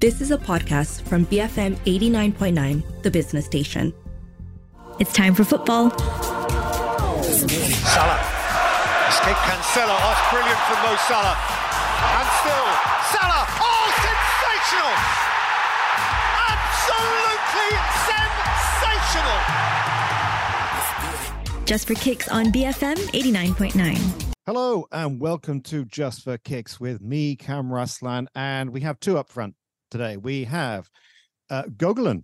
This is a podcast from BFM 89.9, the business station. It's time for football. Salah. Escape Cancelo. Oh, brilliant from Mo Salah. And still, Salah. Oh, sensational! Absolutely sensational! Just for kicks on BFM 89.9. Hello and welcome to Just for Kicks with me, Cam Raslan, and we have two up front today. We have uh, Gogolin.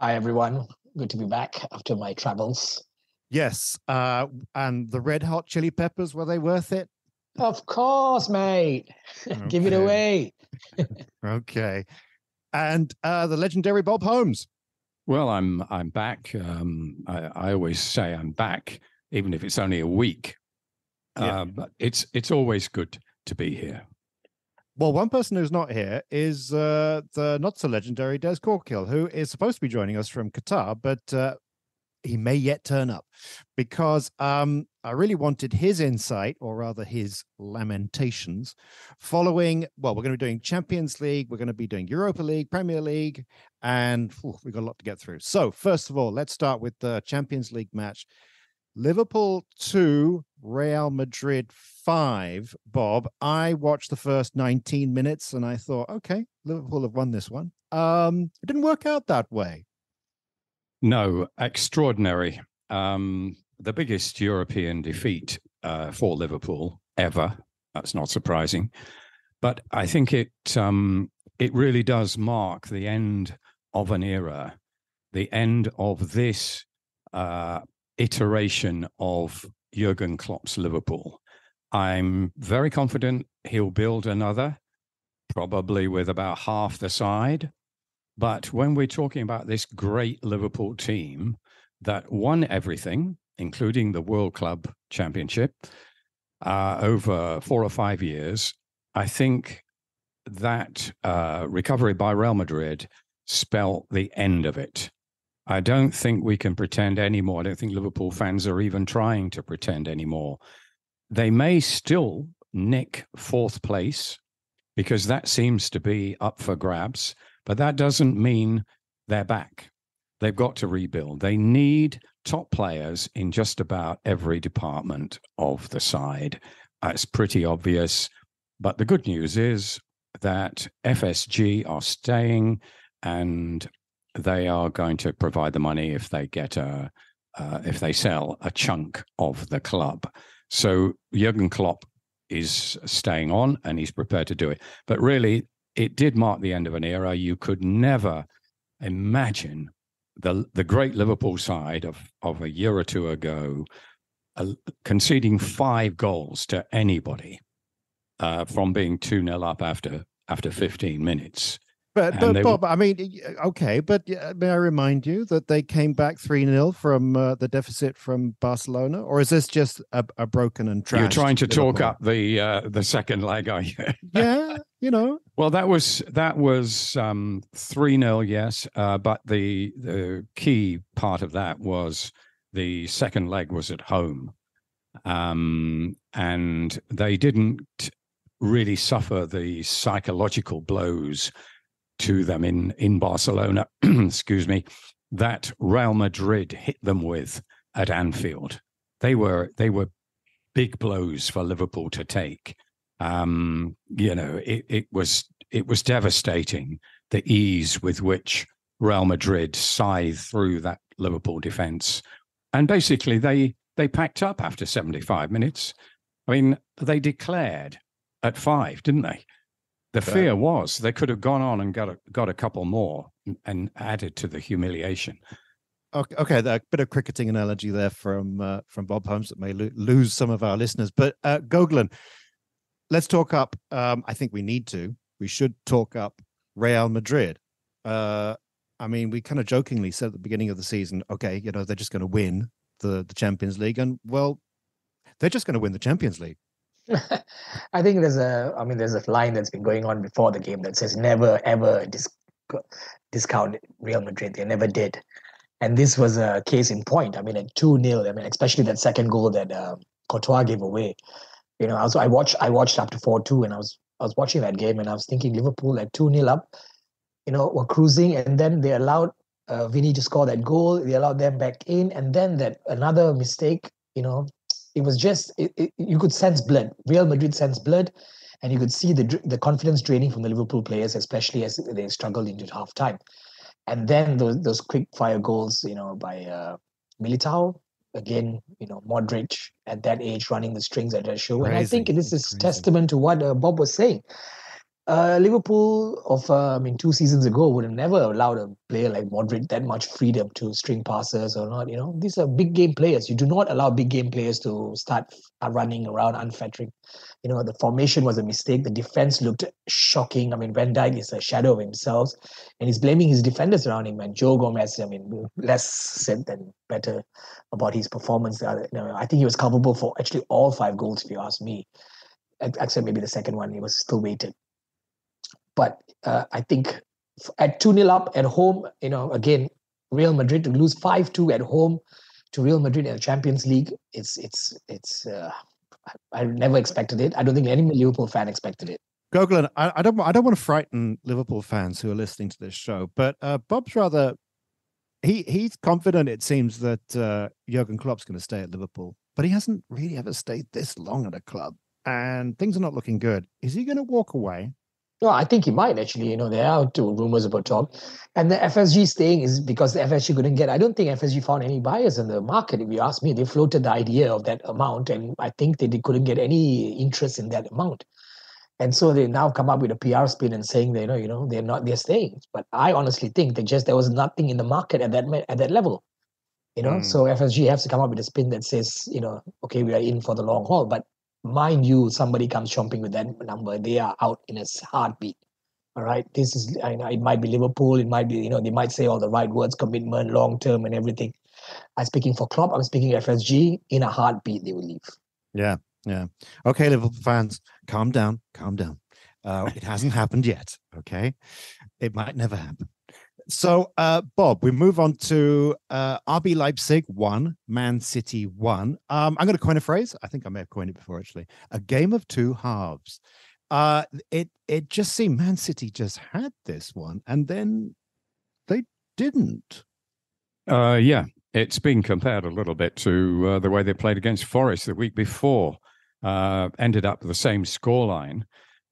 Hi everyone, good to be back after my travels. Yes, uh, and the Red Hot Chili Peppers were they worth it? Of course, mate. Give it away. Okay, and uh, the legendary Bob Holmes. Well, I'm I'm back. Um, I, I always say I'm back, even if it's only a week. Yeah. Uh, but it's it's always good to be here. Well, one person who's not here is uh, the not so legendary Des Corkill, who is supposed to be joining us from Qatar, but uh, he may yet turn up because um, I really wanted his insight, or rather his lamentations, following. Well, we're going to be doing Champions League, we're going to be doing Europa League, Premier League, and phew, we've got a lot to get through. So, first of all, let's start with the Champions League match. Liverpool 2, Real Madrid 5. Bob, I watched the first 19 minutes and I thought, okay, Liverpool have won this one. Um, it didn't work out that way. No, extraordinary. Um, the biggest European defeat uh, for Liverpool ever. That's not surprising, but I think it um, it really does mark the end of an era, the end of this uh, iteration of Jurgen Klopp's Liverpool. I'm very confident he'll build another, probably with about half the side. But when we're talking about this great Liverpool team that won everything, including the World Club Championship, uh, over four or five years, I think that uh, recovery by Real Madrid spelt the end of it. I don't think we can pretend anymore. I don't think Liverpool fans are even trying to pretend anymore. They may still nick fourth place because that seems to be up for grabs, but that doesn't mean they're back. They've got to rebuild. They need top players in just about every department of the side. Uh, It's pretty obvious. But the good news is that FSG are staying and they are going to provide the money if they get a uh, if they sell a chunk of the club. So Jurgen Klopp is staying on and he's prepared to do it. But really, it did mark the end of an era. You could never imagine the the great Liverpool side of of a year or two ago uh, conceding five goals to anybody uh, from being two 0 up after after fifteen minutes. But, but Bob, I mean, okay, but uh, may I remind you that they came back 3 0 from uh, the deficit from Barcelona? Or is this just a, a broken and trashed You're trying to talk up the uh, the second leg, are you? Yeah, you know, Well, that was that was um, three 0 yes. Uh, but the the key part of that was the second leg was at home, um, and they didn't really suffer the psychological blows to them in in Barcelona. excuse me, that Real Madrid hit them with at Anfield. They were they were big blows for Liverpool to take um, you know, it, it was it was devastating the ease with which Real Madrid scythed through that Liverpool defense, and basically they they packed up after seventy five minutes. I mean, they declared at five, didn't they? The fear was they could have gone on and got a, got a couple more and added to the humiliation. Okay, okay, a bit of cricketing analogy there from uh, from Bob Holmes that may lo- lose some of our listeners. But uh, Gogolin, let's talk up. Um, I think we need to. We should talk up Real Madrid. Uh, I mean, we kind of jokingly said at the beginning of the season, okay, you know, they're just going to win the the Champions League, and well, they're just going to win the Champions League. I think there's a, I mean, there's a line that's been going on before the game that says never ever dis- discount Real Madrid. They never did. And this was a case in point. I mean, at 2 0, I mean, especially that second goal that um, Courtois gave away. You know, I was I watched I watched up to 4 2 and I was I was watching that game and I was thinking Liverpool at 2 0 up. you know, were cruising, and then they allowed uh, Vinny to score that goal. They allowed them back in, and then that another mistake. You know, it was just it, it, you could sense blood. Real Madrid sense blood, and you could see the the confidence draining from the Liverpool players, especially as they struggled into half time. And then those those quick fire goals, you know, by uh, Militao again, you know, Modric at that age running the strings at that show. And I think this is Crazy. testament to what uh, Bob was saying uh, Liverpool of uh, I mean two seasons ago would have never allowed a player like Modric that much freedom to string passes or not. You know, these are big game players. You do not allow big game players to start uh, running around unfettering. You know, the formation was a mistake. The defense looked shocking. I mean, Van Dijk is a shadow of himself, and he's blaming his defenders around him. And Joe Gomez, I mean, less said than better about his performance. You know, I think he was culpable for actually all five goals, if you ask me. Except maybe the second one, he was still weighted but uh, I think at 2 0 up at home, you know, again, Real Madrid to lose 5 2 at home to Real Madrid in the Champions League, it's, it's, it's, uh, I, I never expected it. I don't think any Liverpool fan expected it. Gogolin, I, I, don't, I don't want to frighten Liverpool fans who are listening to this show, but uh, Bob's rather, he he's confident. It seems that uh, Jurgen Klopp's going to stay at Liverpool, but he hasn't really ever stayed this long at a club, and things are not looking good. Is he going to walk away? No, I think he might actually. You know, there are two rumors about Tom, And the FSG staying is because the FSG couldn't get, I don't think FSG found any buyers in the market. If you ask me, they floated the idea of that amount. And I think they, they couldn't get any interest in that amount. And so they now come up with a PR spin and saying they you know, you know, they're not they're staying. But I honestly think that just there was nothing in the market at that at that level. You know, mm. so FSG has to come up with a spin that says, you know, okay, we are in for the long haul. But mind you, somebody comes chomping with that number, they are out in a heartbeat. All right. This is, I know it might be Liverpool. It might be, you know, they might say all the right words, commitment, long term, and everything. I'm speaking for Klopp. I'm speaking FSG. In a heartbeat, they will leave. Yeah. Yeah. Okay, Liverpool fans, calm down. Calm down. Uh, it hasn't happened yet. Okay. It might never happen. So, uh, Bob, we move on to uh, RB Leipzig one, Man City one. Um, I'm going to coin a phrase. I think I may have coined it before, actually. A game of two halves. Uh, it it just seemed Man City just had this one, and then they didn't. Uh, yeah, it's been compared a little bit to uh, the way they played against Forest the week before. Uh, ended up the same scoreline.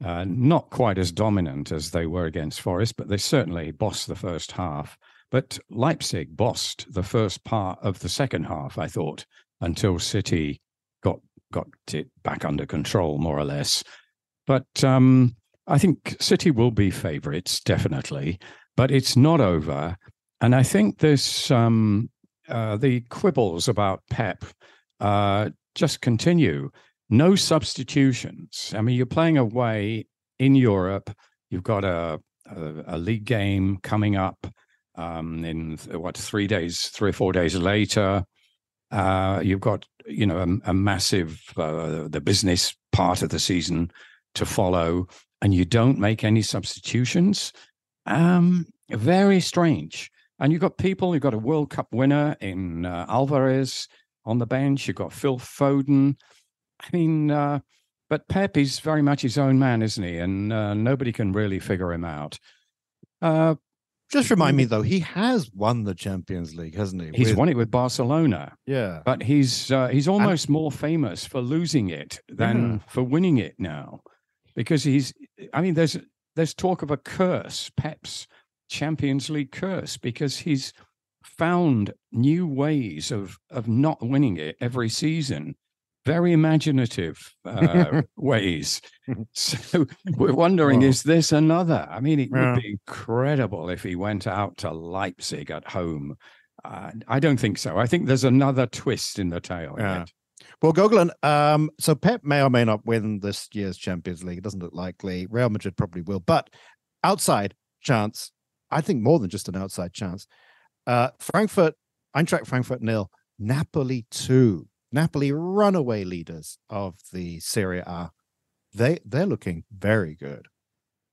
Uh, not quite as dominant as they were against Forest, but they certainly bossed the first half. But Leipzig bossed the first part of the second half, I thought, until City got got it back under control, more or less. But um, I think City will be favourites, definitely. But it's not over. And I think this um, uh, the quibbles about Pep uh, just continue no substitutions. I mean, you're playing away in Europe. You've got a a, a league game coming up um, in what three days, three or four days later. Uh, you've got you know a, a massive uh, the business part of the season to follow, and you don't make any substitutions. Um, very strange. And you've got people. You've got a World Cup winner in uh, Alvarez on the bench. You've got Phil Foden. I mean, uh, but Pep is very much his own man, isn't he? And uh, nobody can really figure him out. Uh, Just remind me, though, he has won the Champions League, hasn't he? He's with... won it with Barcelona. Yeah, but he's uh, he's almost and... more famous for losing it than yeah. for winning it now, because he's. I mean, there's there's talk of a curse, Pep's Champions League curse, because he's found new ways of of not winning it every season very imaginative uh, ways. So we're wondering, is this another? I mean, it yeah. would be incredible if he went out to Leipzig at home. Uh, I don't think so. I think there's another twist in the tale. Yeah. Well, Gogolin, um, so Pep may or may not win this year's Champions League. It doesn't look likely. Real Madrid probably will, but outside chance, I think more than just an outside chance. Uh, Frankfurt, Eintracht Frankfurt nil, Napoli two. Napoli, runaway leaders of the Serie A, they they're looking very good.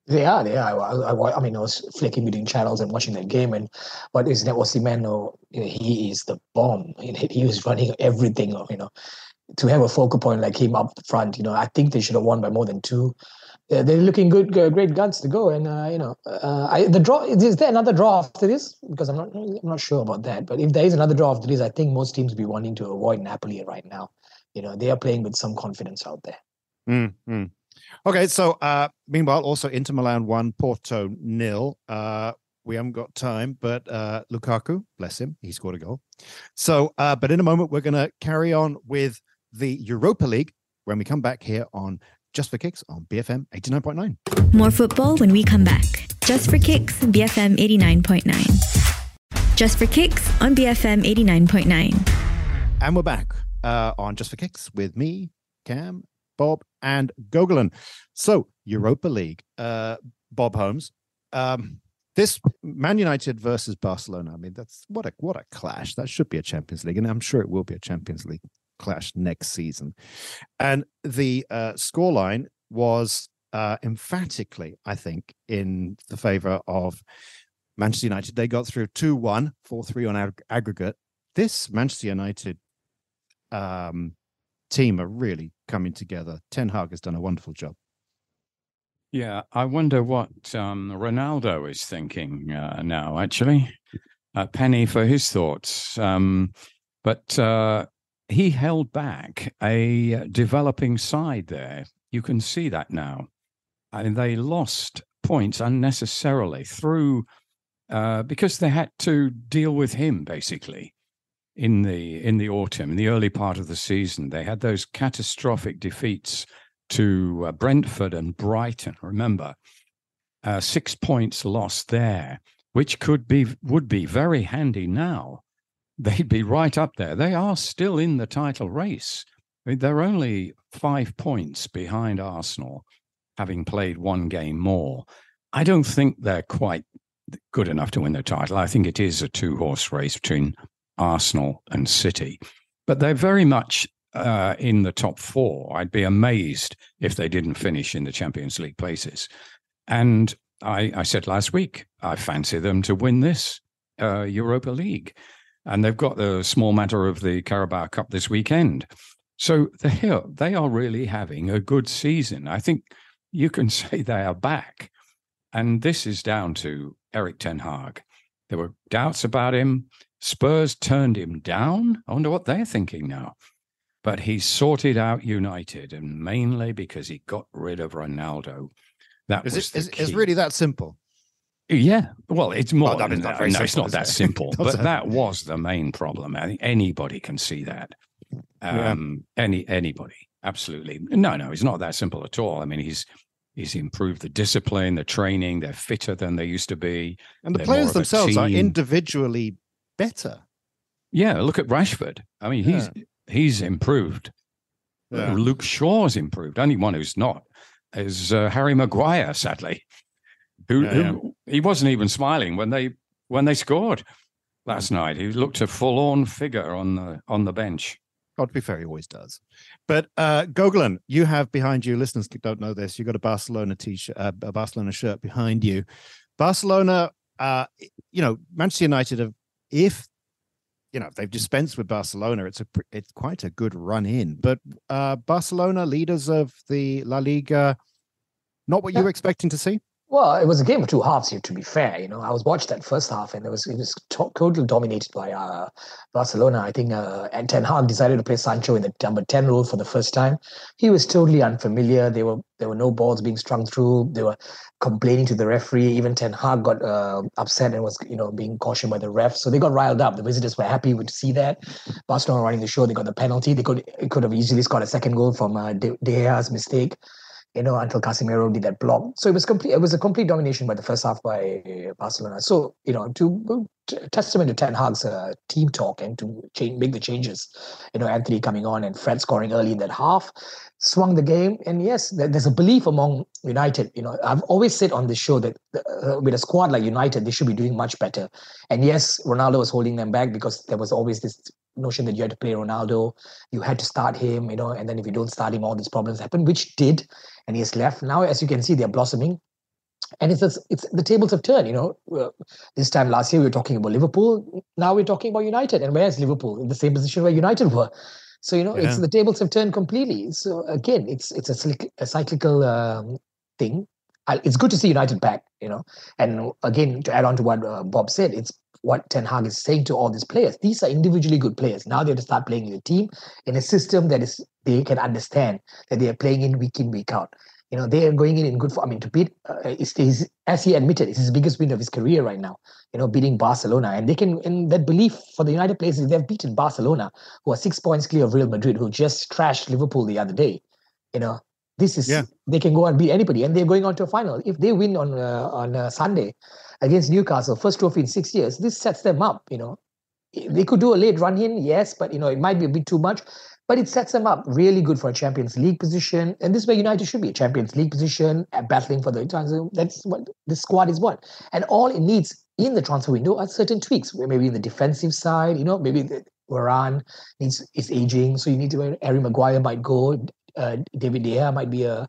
They are, they are. I, I, I, mean, I was flicking between channels and watching that game, and but is that Osimhen? You know, he is the bomb. He was running everything. You know, to have a focal point like him up front, you know, I think they should have won by more than two. Yeah, they're looking good, great guns to go. And uh, you know, uh, I, the draw is there another draw after this? Because I'm not, I'm not sure about that. But if there is another draw after this, I think most teams will be wanting to avoid Napoli right now. You know, they are playing with some confidence out there. Mm-hmm. Okay, so uh, meanwhile, also Inter Milan one, Porto nil. Uh, we haven't got time, but uh, Lukaku, bless him, he scored a goal. So, uh, but in a moment, we're going to carry on with the Europa League when we come back here on just for Kicks on BFM 89.9. More football when we come back. Just for Kicks, BFM 89.9. Just for Kicks on BFM 89.9. And we're back uh, on Just for Kicks with me, Cam, Bob, and Gogolin. So, Europa League, uh, Bob Holmes. Um, this Man United versus Barcelona. I mean, that's what a what a clash. That should be a Champions League, and I'm sure it will be a Champions League clash next season. And the uh, scoreline was uh, emphatically, I think, in the favor of Manchester United. They got through 2 1, 4 3 on ag- aggregate. This Manchester United um, team are really coming together. Ten Hag has done a wonderful job. Yeah, I wonder what um, Ronaldo is thinking uh, now, actually. A penny for his thoughts. Um, but uh, he held back a developing side there. You can see that now. I mean, they lost points unnecessarily through uh, because they had to deal with him basically in the in the autumn, in the early part of the season. They had those catastrophic defeats to uh, Brentford and Brighton. Remember, uh, six points lost there, which could be would be very handy now they'd be right up there. They are still in the title race. I mean, they're only five points behind Arsenal, having played one game more. I don't think they're quite good enough to win the title. I think it is a two horse race between Arsenal and City, but they're very much uh, in the top four. I'd be amazed if they didn't finish in the Champions League places. And I, I said last week, I fancy them to win this uh, Europa League and they've got the small matter of the Carabao Cup this weekend. So they are, they are really having a good season. I think you can say they are back. And this is down to Erik Ten Hag. There were doubts about him. Spurs turned him down. I wonder what they're thinking now. But he sorted out United, and mainly because he got rid of Ronaldo. That is was it, is, is really that simple. Yeah, well, it's more. that is not no, simple, it's not that it? simple, but that was the main problem. I think anybody can see that. Yeah. Um, Any anybody, absolutely. No, no, it's not that simple at all. I mean, he's he's improved the discipline, the training. They're fitter than they used to be. And the They're players themselves are individually better. Yeah, look at Rashford. I mean, he's he's improved. Yeah. Luke Shaw's improved. Only one who's not is uh, Harry Maguire, sadly. Who, Yeah, yeah. who he wasn't even smiling when they when they scored last night. He looked a full-on figure on the on the bench. God, to be fair, he always does. But uh Gogolin, you have behind you, listeners don't know this, You've got a Barcelona t-shirt, uh, a Barcelona shirt behind you. Barcelona, uh, you know, Manchester United have, if you know, they've dispensed with Barcelona, it's a it's quite a good run in. But uh Barcelona, leaders of the La Liga, not what you were expecting to see. Well, it was a game of two halves here. To be fair, you know, I was watched that first half, and it was it was to- totally dominated by uh, Barcelona. I think uh, and Ten Hag decided to play Sancho in the number ten role for the first time. He was totally unfamiliar. There were there were no balls being strung through. They were complaining to the referee. Even Ten Hag got uh, upset and was you know being cautioned by the ref. So they got riled up. The visitors were happy to see that. Barcelona running the show. They got the penalty. They could could have easily scored a second goal from uh, De, De Gea's mistake you know, until Casemiro did that block. So it was complete. It was a complete domination by the first half by Barcelona. So you know, to t- testament to Ten Hag's uh, team talk and to change, make the changes. You know, Antony coming on and Fred scoring early in that half swung the game. And yes, there's a belief among United. You know, I've always said on this show that uh, with a squad like United, they should be doing much better. And yes, Ronaldo was holding them back because there was always this notion that you had to play Ronaldo, you had to start him, you know, and then if you don't start him, all these problems happen, which did, and he has left. Now, as you can see, they're blossoming. And it's, it's the tables have turned, you know. This time last year, we were talking about Liverpool. Now we're talking about United. And where's Liverpool? In the same position where United were. So, you know, it's the tables have turned completely. So again, it's it's a, a cyclical um, thing. I, it's good to see United back, you know. And again, to add on to what uh, Bob said, it's what Ten Hag is saying to all these players. These are individually good players. Now they have to start playing in a team in a system that is they can understand that they are playing in week in week out. You know, they are going in in good form. I mean, to beat, uh, is, is, as he admitted, it's his biggest win of his career right now. You know, beating Barcelona, and they can. And that belief for the United players is they've beaten Barcelona, who are six points clear of Real Madrid, who just trashed Liverpool the other day. You know, this is yeah. they can go and beat anybody, and they're going on to a final. If they win on uh, on uh, Sunday against Newcastle, first trophy in six years, this sets them up. You know, they could do a late run in, yes, but you know it might be a bit too much but it sets them up really good for a Champions League position. And this is where United should be a Champions League position, uh, battling for the transfer. That's what the squad is what. And all it needs in the transfer window are certain tweaks, maybe in the defensive side, you know, maybe the, Varane needs is aging, so you need to Harry Maguire might go, uh, David De Gea might be a,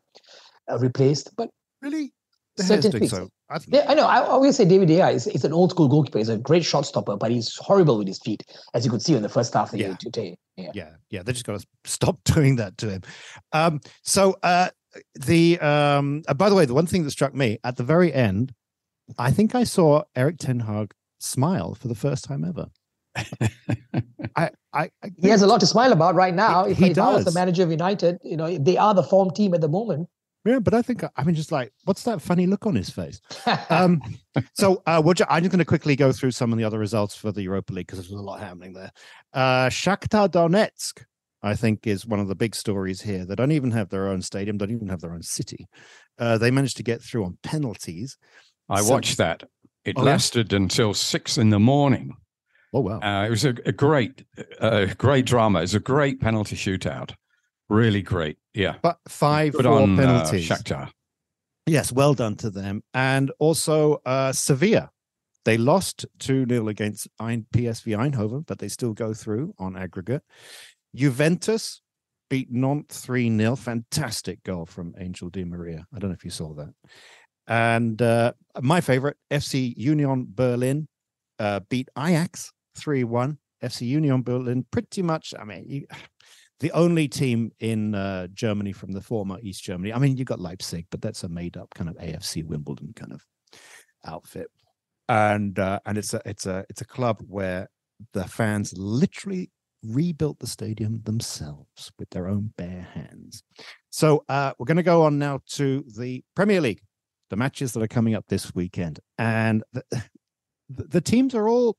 a replaced, but really certain tweaks. So. I, yeah, I know. I always say David De Gea is, is an old school goalkeeper. He's a great shot stopper, but he's horrible with his feet, as you could see in the first half of the yeah. game today. Yeah. yeah, yeah. They just got to stop doing that to him. Um, so uh, the um, uh, by the way, the one thing that struck me at the very end, I think I saw Erik Ten Hag smile for the first time ever. I, I, I, he has a lot to smile about right now. If, he if does. I was the manager of United, you know, they are the form team at the moment. Yeah, but I think I mean, just like, what's that funny look on his face? um, so, uh, we'll ju- I'm just going to quickly go through some of the other results for the Europa League because there's a lot happening there. Uh, Shakhtar Donetsk, I think, is one of the big stories here. They don't even have their own stadium, don't even have their own city. Uh, they managed to get through on penalties. I so, watched that. It oh, lasted yeah? until six in the morning. Oh wow! Uh, it was a, a great, uh, great drama. It's a great penalty shootout. Really great. Yeah. But five Good four on, uh, penalties. Uh, Shakhtar. Yes, well done to them. And also uh, Sevilla. They lost 2 0 against PSV Eindhoven, but they still go through on aggregate. Juventus beat Nantes 3 0. Fantastic goal from Angel Di Maria. I don't know if you saw that. And uh, my favorite, FC Union Berlin uh, beat Ajax 3 1. FC Union Berlin pretty much, I mean, you, the only team in uh, Germany from the former East Germany. I mean, you've got Leipzig, but that's a made-up kind of AFC Wimbledon kind of outfit, and uh, and it's a it's a it's a club where the fans literally rebuilt the stadium themselves with their own bare hands. So uh, we're going to go on now to the Premier League, the matches that are coming up this weekend, and the, the teams are all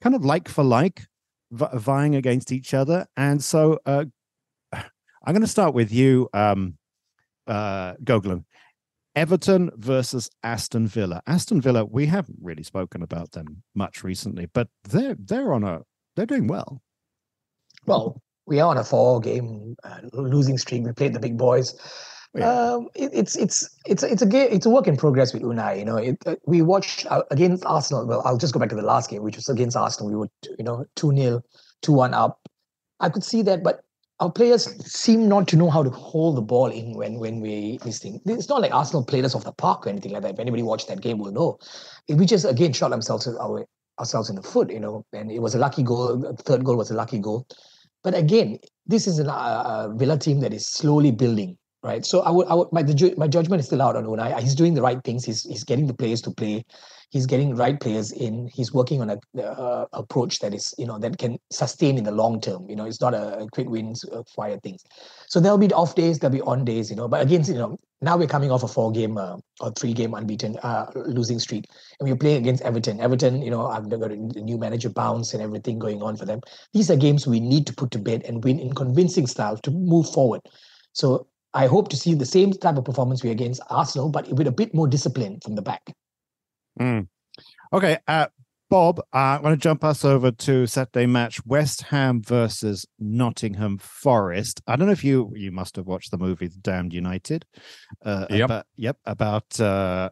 kind of like for like vying against each other. And so uh, I'm going to start with you, um, uh, Goglan. Everton versus Aston Villa. Aston Villa, we haven't really spoken about them much recently, but they're they're on a they're doing well. Well, we are on a four game uh, losing streak. We played the big boys. Um, it, it's it's it's it's a game. It's a work in progress with Unai. You know, it, uh, we watched uh, against Arsenal. Well, I'll just go back to the last game, which was against Arsenal. We were you know two 0 two one up. I could see that, but our players seem not to know how to hold the ball in when when we this thing. It's not like Arsenal played us off the park or anything like that. If anybody watched that game, will know. We just again shot ourselves our, ourselves in the foot, you know. And it was a lucky goal. Third goal was a lucky goal. But again, this is a, a Villa team that is slowly building right? So I would, I would, my the, my judgment is still out on Unai. He's doing the right things. He's he's getting the players to play. He's getting right players in. He's working on a uh, approach that is you know that can sustain in the long term. You know, it's not a, quick wins uh, fire things. So there'll be off days, there'll be on days. You know, but again, you know, now we're coming off a four game uh, or three game unbeaten uh, losing streak, and we're playing against Everton. Everton, you know, I've got a new manager bounce and everything going on for them. These are games we need to put to bed and win in convincing style to move forward. So I hope to see the same type of performance we against Arsenal, but with a bit more discipline from the back. Mm. Okay, uh, Bob, uh, I'm going to jump us over to Saturday match: West Ham versus Nottingham Forest. I don't know if you you must have watched the movie The Damned United. Uh, yep. About, yep, about uh,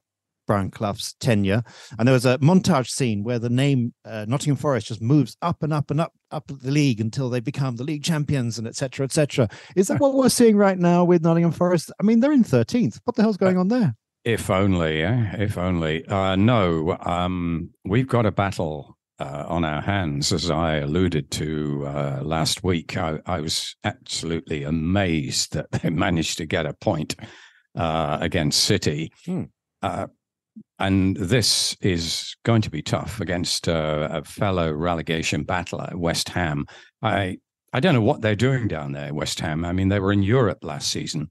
Brian Clough's tenure. And there was a montage scene where the name uh, Nottingham Forest just moves up and up and up up the league until they become the league champions and etc. etc. Is that what we're seeing right now with Nottingham Forest? I mean, they're in 13th. What the hell's going on there? If only, eh? if only. Uh, no, um, we've got a battle uh, on our hands, as I alluded to uh, last week. I, I, was absolutely amazed that they managed to get a point uh, against City. Hmm. And this is going to be tough against uh, a fellow relegation battler, West Ham. I I don't know what they're doing down there, West Ham. I mean, they were in Europe last season.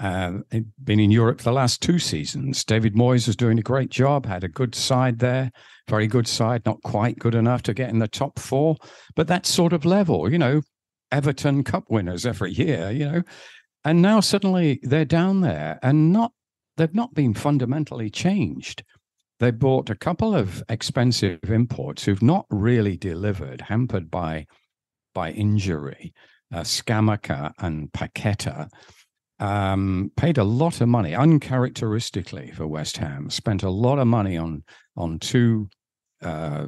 Uh, been in Europe for the last two seasons. David Moyes is doing a great job. Had a good side there, very good side. Not quite good enough to get in the top four, but that sort of level. You know, Everton Cup winners every year. You know, and now suddenly they're down there and not they've not been fundamentally changed. They bought a couple of expensive imports who've not really delivered, hampered by by injury. Uh, Scamacca and Paqueta um, paid a lot of money, uncharacteristically for West Ham. Spent a lot of money on on two uh,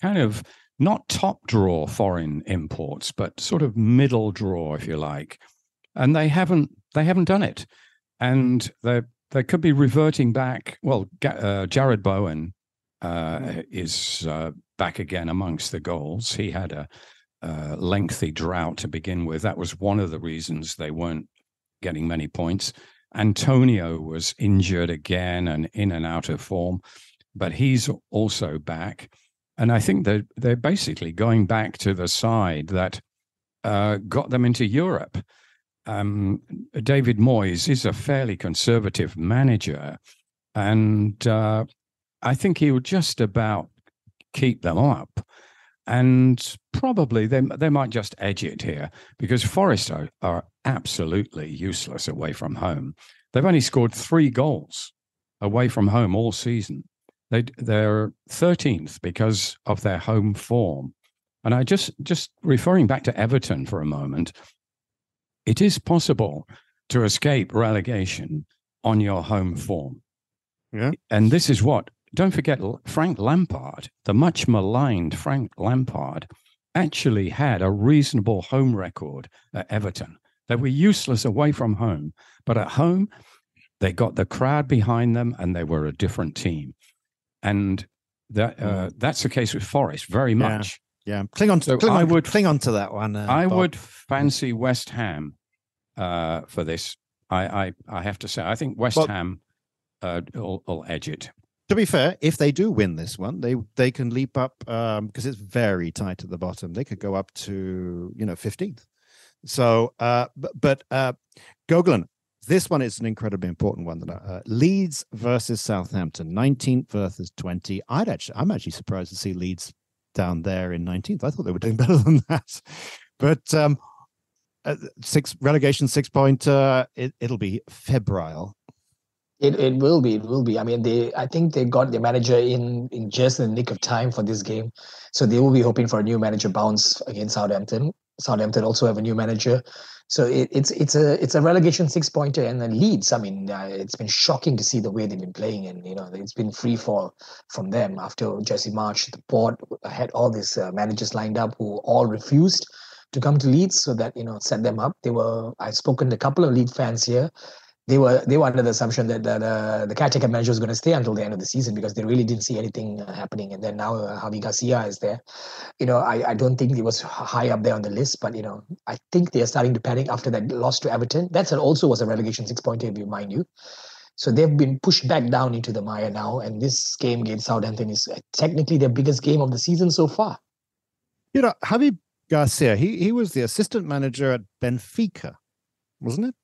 kind of not top draw foreign imports, but sort of middle draw, if you like. And they haven't they haven't done it, and they they could be reverting back. Well, uh, Jarrod Bowen uh, is uh, back again amongst the goals. He had a, a lengthy drought to begin with. That was one of the reasons they weren't getting many points. Antonio was injured again and in and out of form, but he's also back. And I think they're, they're basically going back to the side that uh, got them into Europe. Um, David Moyes is a fairly conservative manager, and uh, I think he will just about keep them up and probably they they might just edge it here because Forest are, are absolutely useless away from home. They've only scored three goals away from home all season. They they're thirteenth because of their home form. And I just just referring back to Everton for a moment, it is possible to escape relegation on your home form. Yeah. And this is what don't forget Frank Lampard, the much maligned Frank Lampard, actually had a reasonable home record at Everton. They were useless away from home, but at home, they got the crowd behind them and they were a different team. And that uh, that's the case with Forest very much. Yeah, yeah. cling on to so cling I on, would cling on to that one. Uh, I Bob. would fancy West Ham uh, for this. I, I I have to say I think West Ham uh, will, will edge it to be fair, if they do win this one, they they can leap up because um, it's very tight at the bottom. They could go up to you know fifteenth. So, uh, but, but uh, Gogolin, this one is an incredibly important one. That uh, Leeds versus Southampton, nineteenth versus twenty. I'd actually, I'm actually surprised to see Leeds down there in nineteenth. I thought they were doing better than that, but um, uh, six relegation, six point. Uh, it, it'll be febrile it, it will be. It will be. I mean, they. I think they got their manager in in just the nick of time for this game, so they will be hoping for a new manager bounce against Southampton. Southampton also have a new manager, so it, it's it's a it's a relegation six pointer and then Leeds. I mean, uh, it's been shocking to see the way they've been playing, and you know, it's been free fall from them after Jesse Marsch. The board had all these uh, managers lined up who all refused to come to Leeds, so that you know set them up. They were. I've spoken to a couple of Leeds fans here they were they were under the assumption that, that uh, the caretaker manager was going to stay until the end of the season because they really didn't see anything uh, happening. And then now uh, Javi Garcia is there. You know, I, I don't think he was high up there on the list, but you know, I think they are starting to panic after that loss to Everton. That also was a relegation six you mind you. So they've been pushed back down into the mire now, and this game against Southampton is uh, technically their biggest game of the season so far. You know, Javi Garcia, he he was the assistant manager at Benfica, wasn't it?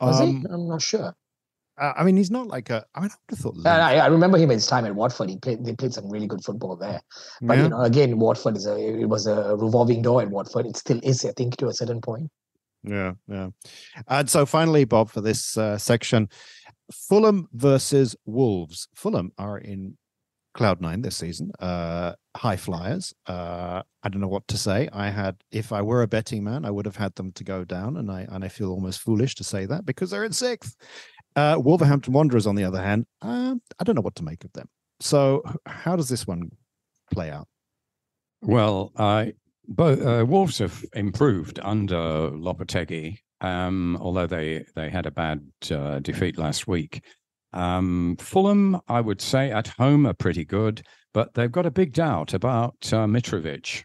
Was um, he? I'm not sure. I mean, he's not like a. I mean, I would have thought. I, I, remember him at his time at Watford. He played. They played some really good football there. But yeah. you know, again, Watford is a. It was a revolving door at Watford. It still is, I think, to a certain point. Yeah, yeah. And so finally, Bob, for this uh, section, Fulham versus Wolves. Fulham are in cloud nine this season. Uh, high flyers. Uh, I don't know what to say. I had, if I were a betting man, I would have had them to go down, and I and I feel almost foolish to say that because they're in sixth. Uh, Wolverhampton Wanderers, on the other hand, uh, I don't know what to make of them. So, how does this one play out? Well, I uh, Wolves have improved under Lopetegui, um, although they they had a bad uh, defeat last week. Um, Fulham, I would say, at home are pretty good, but they've got a big doubt about uh, Mitrovic.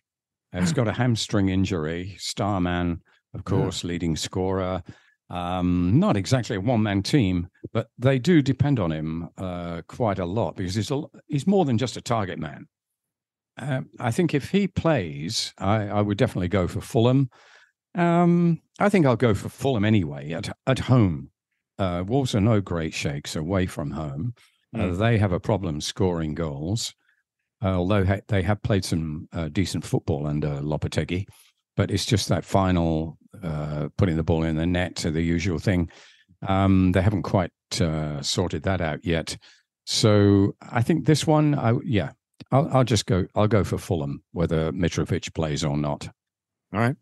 He's got a hamstring injury. Starman, of course, yeah. leading scorer. Um, not exactly a one man team, but they do depend on him uh, quite a lot because he's a, he's more than just a target man. Uh, I think if he plays, I, I, would definitely go for Fulham. Um, I think I'll go for Fulham anyway at at home. Uh, Wolves are no great shakes away from home. Mm. they have a problem scoring goals, uh, although ha- they have played some uh, decent football under Lopetegui. But it's just that final putting the ball in the net, the usual thing. Um, they haven't quite sorted that out yet. So I think this one, I, yeah, I'll, I'll just go. I'll go for Fulham, whether Mitrovic plays or not. All right.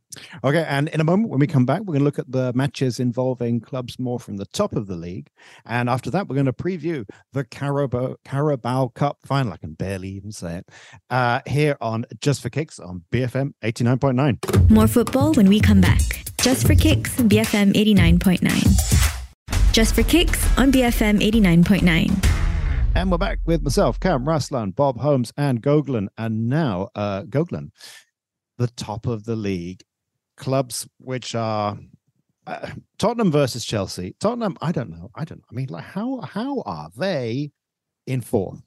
Okay. And in a moment, when we come back, we're going to look at the matches involving clubs more from the top of the league. And after that, we're going to preview the Carabao, Carabao Cup final. I can barely even say it uh, here on Just for Kicks on BFM 89.9. More football when we come back. Just for Kicks, BFM 89.9. Just for Kicks on BFM 89.9. And we're back with myself, Cam Raslan, Bob Holmes, and Goglan. And now, uh, Goglan, the top of the league, clubs which are uh, Tottenham versus Chelsea. Tottenham, I don't know. I don't. I mean, like, how how are they in fourth?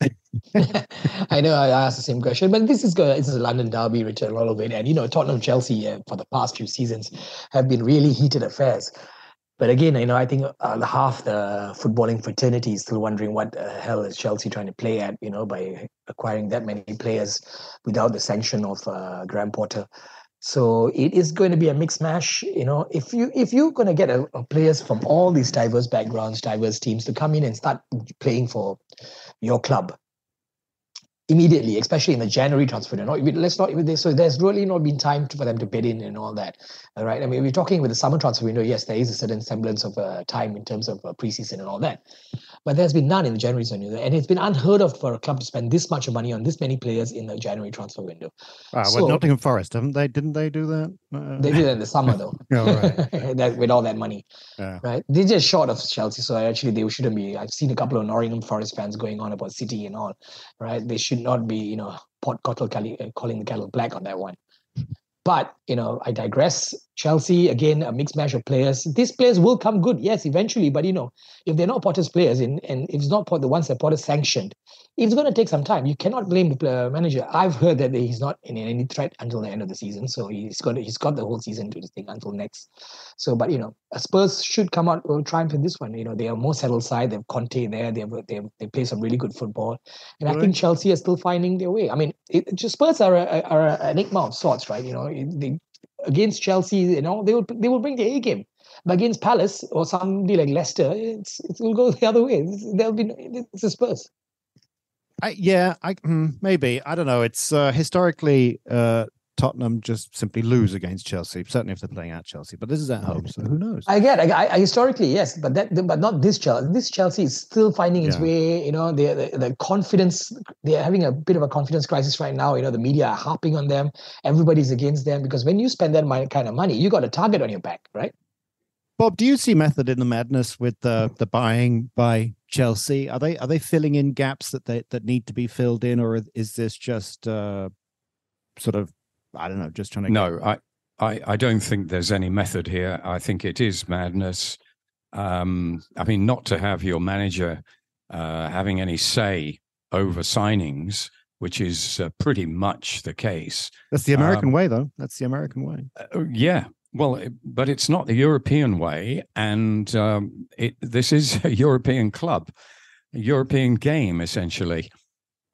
I know I asked the same question, but this is good. This is a London derby, Richard, a little bit, and you know Tottenham, Chelsea uh, for the past few seasons have been really heated affairs. But again, you know, I think uh, half the footballing fraternity is still wondering what the hell is Chelsea trying to play at, you know, by acquiring that many players without the sanction of uh, Graham Potter. So it is going to be a mixed mash. You know, if you if you're going to get a, a players from all these diverse backgrounds, diverse teams to come in and start playing for your club, immediately, especially in the January transfer. Not, let's not even so there's really not been time to, for them to bid in and all that. All right. I mean, we're talking with the summer transfer window. Yes, there is a certain semblance of uh, time in terms of uh, preseason and all that, but there's been none in the January window, and it's been unheard of for a club to spend this much money on this many players in the January transfer window. Ah, so, well, Nottingham Forest, haven't they? Didn't they do that? Uh... They did it in the summer though. oh, right. that, with all that money, yeah. right? They're just short of Chelsea, so actually they shouldn't be. I've seen a couple of Nottingham Forest fans going on about City and all, right? They should not be, you know, pot kettle uh, calling the kettle black on that one. But you know, I digress. Chelsea again, a mixed match of players. These players will come good, yes, eventually. But you know, if they're not Potter's players, and, and if it's not the ones that Potter sanctioned, it's going to take some time. You cannot blame the uh, manager. I've heard that he's not in any threat until the end of the season, so he's got he's got the whole season to think until next. So, but you know, Spurs should come out will triumph in this one. You know, they are more settled side. They've Conte there. They have, they have, they play some really good football, and I think Chelsea are still finding their way. I mean, it, Spurs are a, are an enigma of sorts, right? You know, they against Chelsea, you know, they will they will bring the A game. But against Palace or somebody like Leicester, it's it will go the other way. There'll be it's the Spurs. I, yeah, I hmm, maybe I don't know. It's uh, historically uh, Tottenham just simply lose against Chelsea. Certainly, if they're playing at Chelsea, but this is at home, so who knows? I get. I, I, historically, yes, but that, but not this Chelsea. This Chelsea is still finding its yeah. way. You know, the, the the confidence. They're having a bit of a confidence crisis right now. You know, the media are harping on them. Everybody's against them because when you spend that kind of money, you got a target on your back, right? Bob, do you see method in the madness with the the buying by Chelsea? Are they are they filling in gaps that they that need to be filled in, or is this just uh, sort of I don't know, just trying to? No, get... I, I I don't think there's any method here. I think it is madness. Um, I mean, not to have your manager uh, having any say over signings, which is uh, pretty much the case. That's the American um, way, though. That's the American way. Uh, yeah, well, but it's not the European way, and um, it, this is a European club, a European game essentially.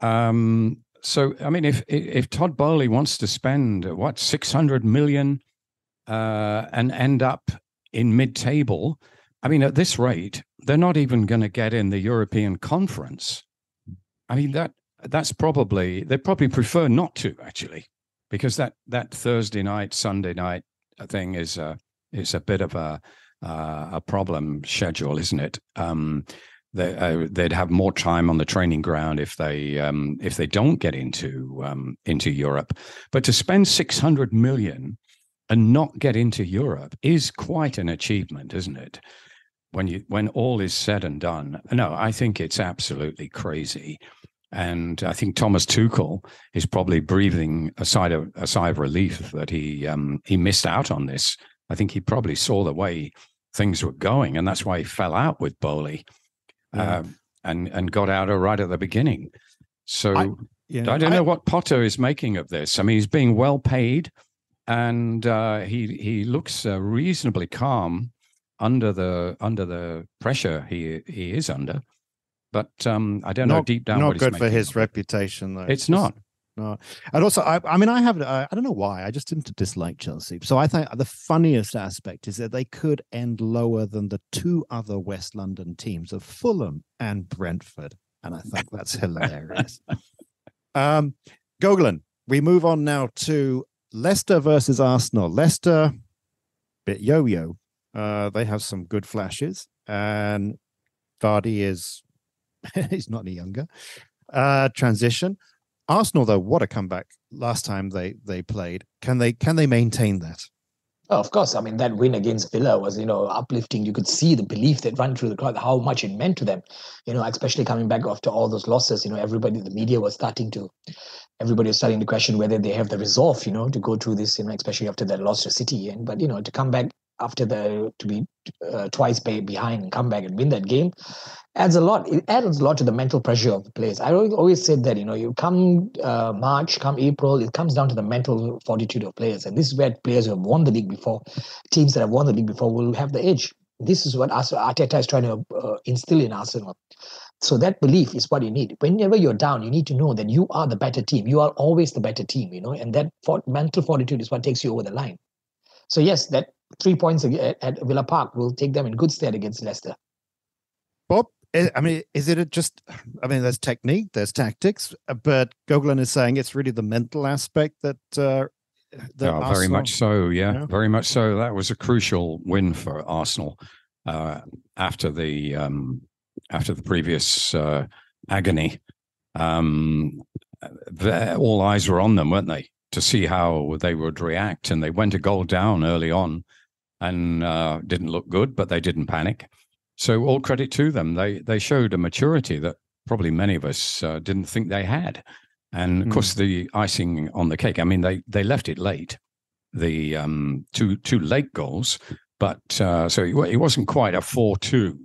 Um, so, I mean, if if Todd Boehly wants to spend what six hundred million uh, and end up in mid-table, I mean, at this rate, they're not even going to get in the European Conference. I mean that that's probably they probably prefer not to actually, because that that Thursday night, Sunday night thing is a is a bit of a uh, a problem schedule, isn't it? Um, they, uh, they'd have more time on the training ground if they um, if they don't get into um, into Europe. But to spend six hundred million and not get into Europe is quite an achievement, isn't it? When you when all is said and done, no, I think it's absolutely crazy. And I think Thomas Tuchel is probably breathing a sigh of, a sigh of relief that he um, he missed out on this. I think he probably saw the way things were going, and that's why he fell out with Boehly, Yeah. um, and and got out right at the beginning. So I- I, don't know what Potter is making of this. I mean, he's being well paid, and uh, he he looks uh, reasonably calm under the under the pressure he he is under. But um, I don't know deep down not good for his reputation, though. It's Just- not. No, and also, I, I mean, I have, uh, I don't know why, I just didn't dislike Chelsea. So I think the funniest aspect is that they could end lower than the two other West London teams of Fulham and Brentford, and I think that's hilarious. um, Gogolin, we move on now to Leicester versus Arsenal. Leicester, bit yo-yo. Uh, they have some good flashes, and Vardy is, he's not any younger. Uh, transition. Arsenal, though, what a comeback last time they they played. Can they can they maintain that? Oh, of course. I mean, that win against Villa was, you know, uplifting. You could see the belief that ran through the crowd, how much it meant to them. You know, especially coming back after all those losses. You know, everybody, the media was starting to, everybody was starting to question whether they have the resolve, you know, to go through this. You know, especially after that loss to City. And but you know, to come back after the to be uh, twice be- behind and come back and win that game adds a lot. It adds a lot to the mental pressure of the players. I always, said that you know, you come uh, March, come April, it comes down to the mental fortitude of players, and this is where players who have won the league before, teams that have won the league before, will have the edge. This is what Arteta is trying to uh, instill in Arsenal. So that belief is what you need. Whenever you're down, you need to know that you are the better team. You are always the better team, you know, and that mental fortitude is what takes you over the line. So yes, that three points at, at Villa Park will take them in good stead against Leicester. Bob, I I mean, is it just? I mean, there's technique, there's tactics, uh, but Gogolin is saying it's really the mental aspect that. Uh, that Yeah, very much so. Yeah, Yeah. very much so. That was a crucial win for Arsenal uh, after the um, after the previous uh, agony. Um, all eyes were on them, weren't they, to see how they would react? And they went a goal down early on, and uh, didn't look good, but they didn't panic. So all credit to them. They they showed a maturity that probably many of us uh, didn't think they had. And of Hmm. course, the icing on the cake. I mean, they they left it late, the um, two two late goals, but uh, so it, it wasn't quite a four two.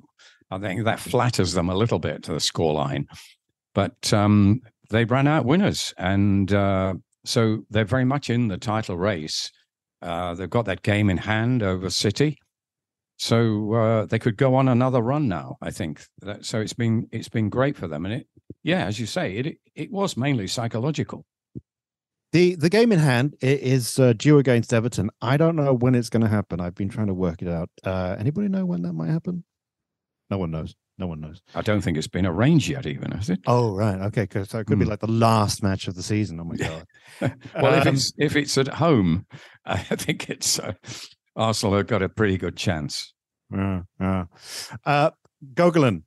I think that flatters them a little bit to the scoreline, but um, they ran out winners, and uh, so they're very much in the title race. Uh, they've got that game in hand over City, so uh, they could go on another run now. I think that, so. It's been it's been great for them, and it yeah, as you say, it it was mainly psychological. The the game in hand is uh, due against Everton. I don't know when it's going to happen. I've been trying to work it out. Uh, anybody know when that might happen? No one knows. No one knows. I don't think it's been arranged yet, even has it? Oh right, okay. 'cause- So it could be Hmm. like the last match of the season. Oh my god. well, if Um, it's if it's at home, I think it's uh, Arsenal have got a pretty good chance. Yeah, yeah. Uh, Gogolin.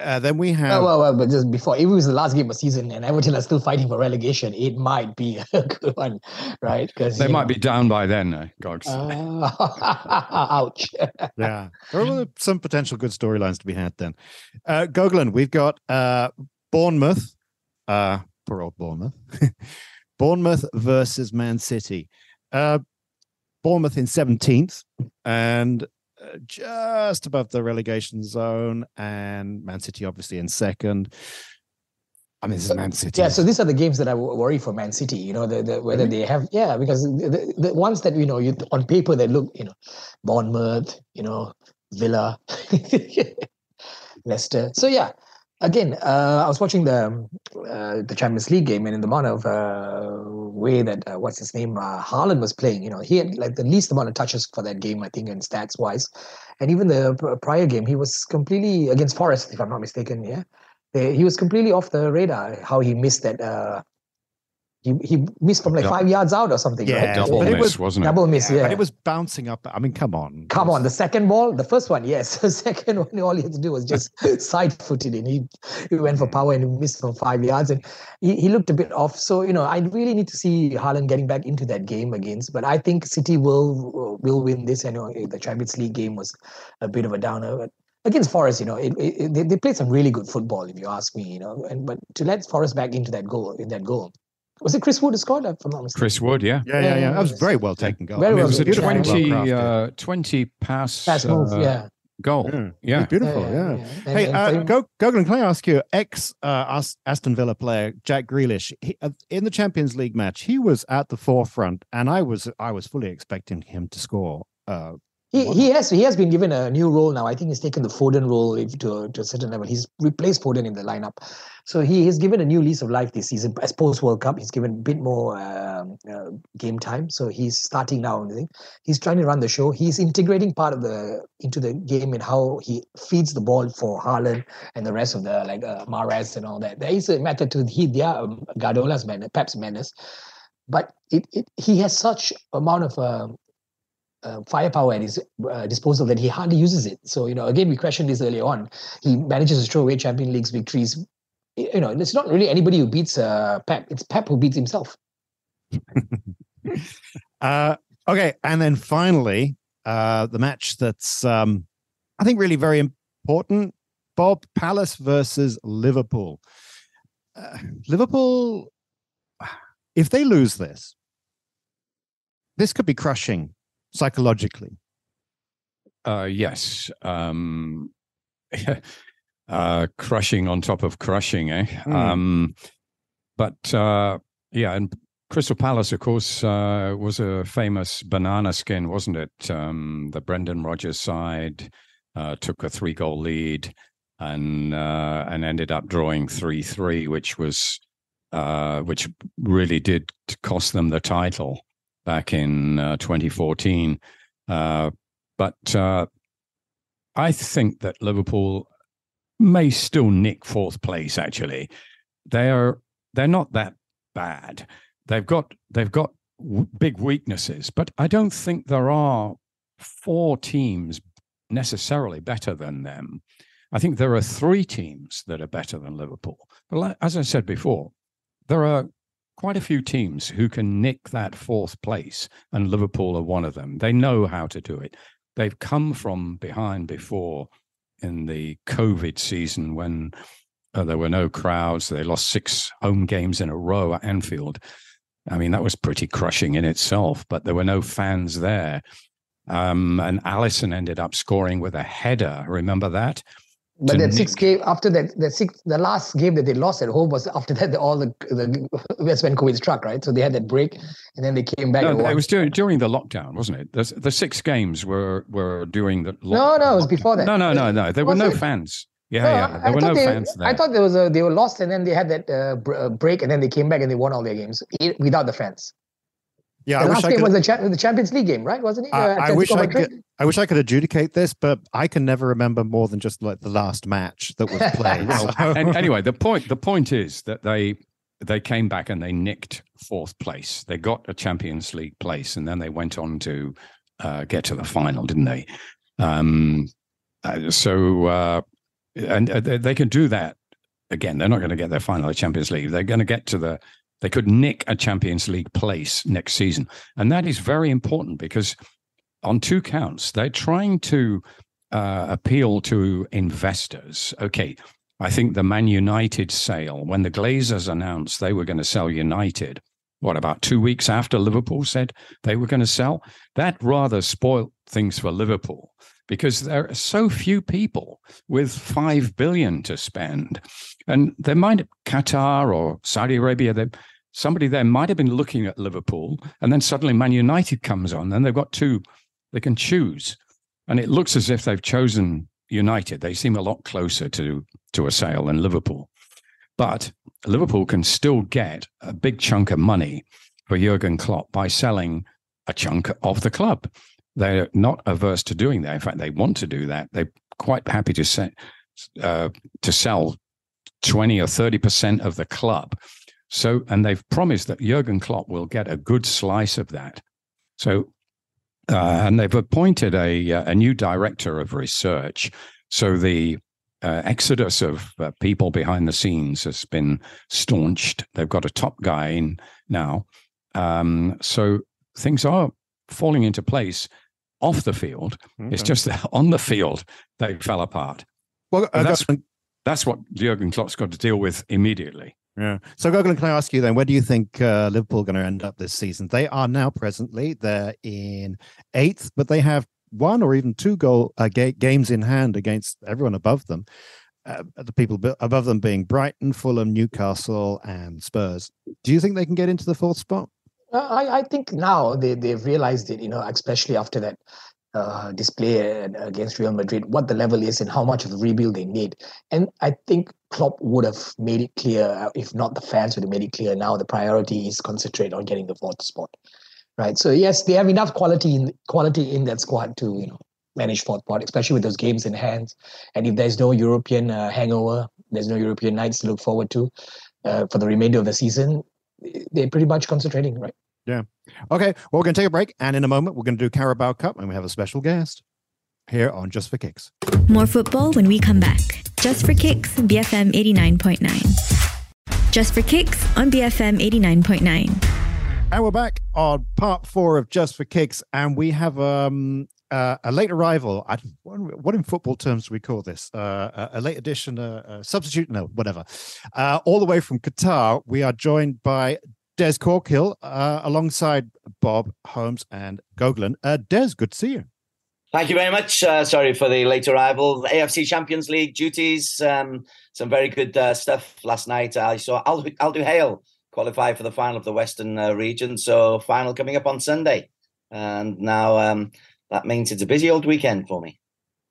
Uh, then we have. Well, well, well, but just before, if it was the last game of season and Everton are still fighting for relegation, it might be a good one, right? Because They might be down by then, uh, Gogs. ouch. yeah, there are some potential good storylines to be had then. Uh, Gogolin, we've got uh, Bournemouth. Uh, poor old Bournemouth. Bournemouth versus Man City. Uh, Bournemouth in 17th and uh, just above the relegation zone, and Man City obviously in second. I mean, this is Man City. Yeah, so these are the games that I worry for Man City. You know, the, the, whether they have, yeah, because the, the, the ones that you know, you on paper they look, you know, Bournemouth, you know, Villa, Leicester. So yeah, again, uh, I was watching the um, uh, the Champions League game, and in the amount of uh, way that uh, what's his name, uh, Haaland was playing, you know, he had like the least amount of touches for that game, I think, in stats wise. And even the prior game, he was completely against Forest, if I'm not mistaken. Yeah, he was completely off the radar. How he missed that. He he missed from like five yards out or something. Yeah, right? Double but it miss, was was, not it? Double miss. Yeah. But it was bouncing up. I mean, come on. Come on, the second ball, the first one, yes. The second one, all he had to do was just side footed and he, he went for power and he missed from five yards and he, he looked a bit off. So, you know, I really need to see Haaland getting back into that game against. But I think City will will win this. I know eh, the Champions League game was a bit of a downer. But against Forest, you know, it, it, it- they, they played some really good football, if you ask me, you know. And but to let Forest back into that goal, in that goal, was it Chris Wood who scored? If I'm not mistaken. Chris Wood, yeah. Yeah, yeah, yeah. That was very well taken goal. Very I mean, it was a taken. 20, uh, 20 pass, Pass move, uh, yeah. goal. Yeah. Yeah. Beautiful, yeah. And- Hey, and uh, for Go, Gogan, can I ask you, ex uh, Aston Villa player Jack Grealish, he, uh, in the Champions League match, he was at the forefront, and I was I was fully expecting him to score. Uh, He, he has he has been given a new role now. I think he's taken the Foden role if- to, a- to a certain level. He's replaced Foden in the lineup, so he has given a new lease of life this season. As post World Cup, he's given a bit more um, uh, game time. So he's starting now. I think He's trying to run the show. He's integrating part of the into the game and how he feeds the ball for Haaland and the rest of the like uh, Mahrez and all that. There is a method to he their um, Guardiola's man, Pep's menace, but it, it he has such amount of um, uh, firepower at his uh, disposal that he hardly uses it. So, you know, again, we questioned this earlier on. He manages to throw away Champions League's victories. You know, it's not really anybody who beats uh, Pep. It's Pep who beats himself. uh, okay, and then finally, uh, the match that's um, I think really very important: Bob Palace versus Liverpool. Uh, Liverpool, if they lose this, this could be crushing psychologically. Uh, yes. Um, uh, crushing on top of crushing, eh? Mm. Um, but uh, yeah, and Crystal Palace, of course, uh, was a famous banana skin, wasn't it? Um, the Brendan Rodgers side uh, took a three-goal lead and uh, and ended up drawing three-three, which was uh, which really did cost them the title back in uh, 2014. Uh, but uh, I think that Liverpool may still nick fourth place. Actually, they're they're not that bad. They've got they've got w- big weaknesses, but I don't think there are four teams necessarily better than them. I think there are three teams that are better than Liverpool. But as I said before, there are quite a few teams who can nick that fourth place, and Liverpool are one of them. They know how to do it. They've come from behind before in the COVID season when uh, there were no crowds. They lost six home games in a row at Anfield. I mean, that was pretty crushing in itself, but there were no fans there. Um, and Alisson ended up scoring with a header. Remember that? But that six game after that, the six, the last game that they lost at home was after that. All the the that's when COVID struck, right? So they had that break, and then they came back. No, it was during during the lockdown, wasn't it? The, the six games were were during the No, no, it was before that. No, no, no, no. There were no it? fans. Yeah, No, yeah. There I were no they, fans there. I thought there was a they were lost, and then they had that uh, uh, break, and then they came back and they won all their games without the fans. Yeah, the I wish last I game could. was the, cha- the Champions League game, right? Wasn't it? I- Uh, I wish I could. I wish I could adjudicate this, but I can never remember more than just like the last match that was played. Well, so- and anyway, the point the point is that they they came back and they nicked fourth place. They got a Champions League place, and then they went on to uh, get to the final, didn't they? Um, uh, so uh, and uh, they, they can do that again. They're not going to get their final of Champions League. They're going to get to the. They could nick a Champions League place next season, and that is very important because on two counts they're trying to uh, appeal to investors. Okay, I think the Man United sale, when the Glazers announced they were going to sell United, what about two weeks after Liverpool said they were going to sell? That rather spoilt things for Liverpool because there are so few people with five billion to spend, and there might Qatar or Saudi Arabia. They, somebody there might have been looking at Liverpool, and then suddenly Man United comes on, and they've got two they can choose, and it looks as if they've chosen United. They seem a lot closer to to a sale than Liverpool, but Liverpool can still get a big chunk of money for Jurgen Klopp by selling a chunk of the club. They're not averse to doing that. In fact, they want to do that. They're quite happy to say, uh, to sell twenty or thirty percent of the club. So, and they've promised that Jurgen Klopp will get a good slice of that. So, uh, and they've appointed a uh, a new director of research. So the uh, exodus of uh, people behind the scenes has been staunched. They've got a top guy in now. Um, so things are falling into place off the field. It's just that on the field they fell apart. well, uh, that's that's what Jurgen Klopp's got to deal with immediately. Yeah. So, Gogolin, can I ask you then, where do you think uh, Liverpool are going to end up this season? They are now presently they're in eighth, but they have one or even two goal uh, ga- games in hand against everyone above them. Uh, the people above them being Brighton, Fulham, Newcastle, and Spurs. Do you think they can get into the fourth spot? Uh, I, I think now they, they've realized it, you know, especially after that uh, display against Real Madrid, what the level is and how much of a rebuild they need. And I think Klopp would have made it clear, uh, if not the fans would have made it clear now the priority is concentrate on getting the fourth spot. Right. So yes, they have enough quality in quality in that squad to, you know, manage fourth spot, especially with those games in hand. And if there's no European uh, hangover, there's no European nights to look forward to uh, for the remainder of the season, they're pretty much concentrating, right? Yeah. Okay. Well, we're going to take a break. And in a moment, we're going to do Carabao Cup and we have a special guest here on Just for Kicks. More football when we come back. Just for Kicks, BFM 89.9. Just for Kicks on BFM 89.9. And we're back on part four of Just for Kicks. And we have um, uh, a late arrival. I, what in football terms do we call this? Uh, a, late addition, a, a substitute? No, whatever. Uh, all the way from Qatar, we are joined by Des Corkhill uh, alongside Bob Holmes and Gogolin. Uh, Des, good to see you. Thank you very much. Uh, sorry for the late arrival. AFC Champions League duties. Um, some very good uh, stuff last night. I saw Al, Al Duhail qualify for the final of the Western uh, region. So final coming up on Sunday, and now um, that means it's a busy old weekend for me.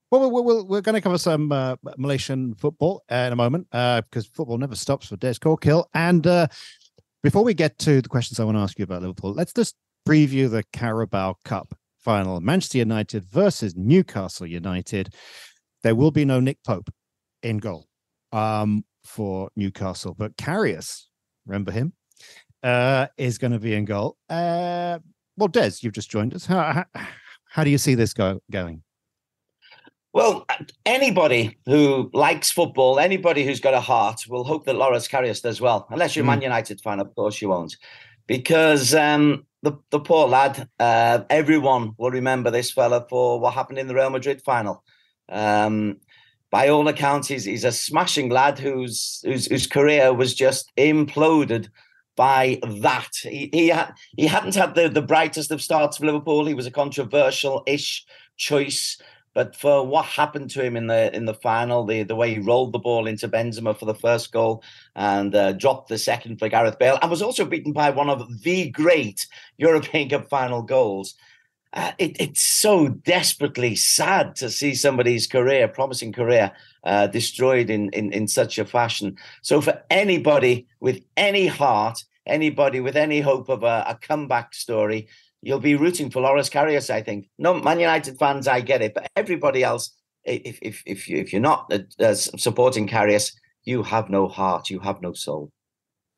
Well, we're, we're, going to cover some uh, Malaysian football in a moment because football never stops for Des Corkhill. And before we get to the questions I want to ask you about Liverpool, let's just preview the Carabao Cup final Manchester United versus Newcastle United. There will be no Nick Pope in goal um, for Newcastle, but Karius, remember him, uh, is going to be in goal. Uh, well, Des, you've just joined us. How do you see this go, going? Well, anybody who likes football, anybody who's got a heart, will hope that Loris Karius does well. Unless you're a mm. Man United fan, of course you won't, because um, the the poor lad. Uh, everyone will remember this fella for what happened in the Real Madrid final. Um, by all accounts, he's, he's a smashing lad whose, whose whose career was just imploded by that. He he, ha- he hadn't had the, the brightest of starts for Liverpool. He was a controversial ish choice. But for what happened to him in the in the final, the the way he rolled the ball into Benzema for the first goal and uh, dropped the second for Gareth Bale, and was also beaten by one of the great European Cup final goals. Uh, it, it's so desperately sad to see somebody's career, promising career, uh, destroyed in, in in such a fashion. So for anybody with any heart, anybody with any hope of a, a comeback story, you'll be rooting for Loris Karius, I think. No, Man United fans, I get it, but everybody else, if if if you if you're not uh, uh supporting Karius, you have no heart, you have no soul.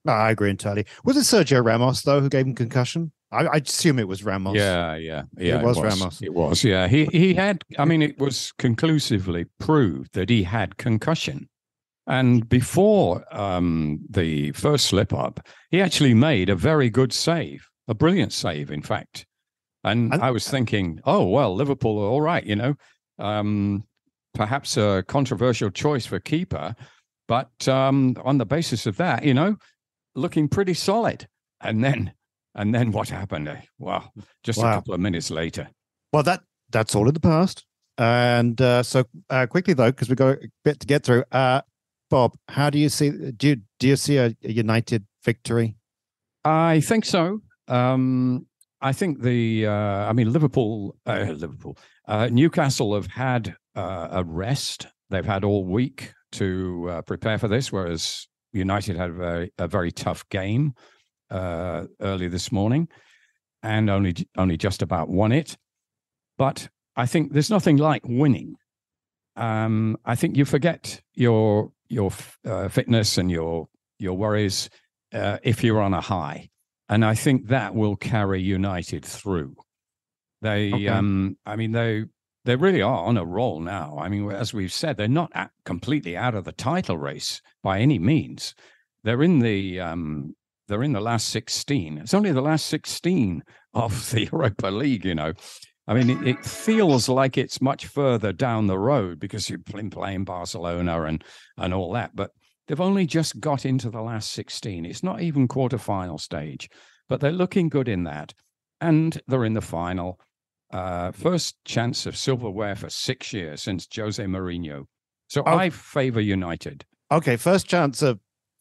I agree entirely. Was it Sergio Ramos though who gave him concussion? I, I assume it was Ramos. Yeah, yeah, yeah. It was, it was Ramos. It was. Yeah, he he had. I mean, it was conclusively proved that he had concussion. And before um, the first slip up, he actually made a very good save a brilliant save, in fact. And I, I was thinking, oh well, Liverpool are all right, you know. Um, perhaps a controversial choice for keeper, but um, on the basis of that, you know, looking pretty solid. And then, and then what happened? Well, just wow. a couple of minutes later. Well, that that's all in the past. And uh, so uh, quickly though, because we've got a bit to get through. Uh, Bob, how do you see? Do you do you see a, a United victory? I think so. Um, I think the, uh, I mean, Liverpool, uh, Liverpool, uh, Newcastle have had uh, a rest. They've had all week to uh, prepare for this, whereas United had a very, a very tough game uh, early this morning, and only only just about won it. But I think there's nothing like winning. Um, I think you forget your your uh, fitness and your your worries uh, if you're on a high and I think that will carry United through. They, okay. um, I mean, they they really are on a roll now. I mean, as we've said, they're not completely out of the title race by any means. They're in the um, they're in the last sixteen. It's only the last sixteen of the Europa League. You know, I mean, it, it feels like it's much further down the road because you're playing Barcelona and and all that, but They've only just got into the last 16. It's not even quarterfinal stage, but they're looking good in that. And they're in the final. Uh, first chance of silverware for six years since Jose Mourinho. So Oh. I favor United. Okay, first chance of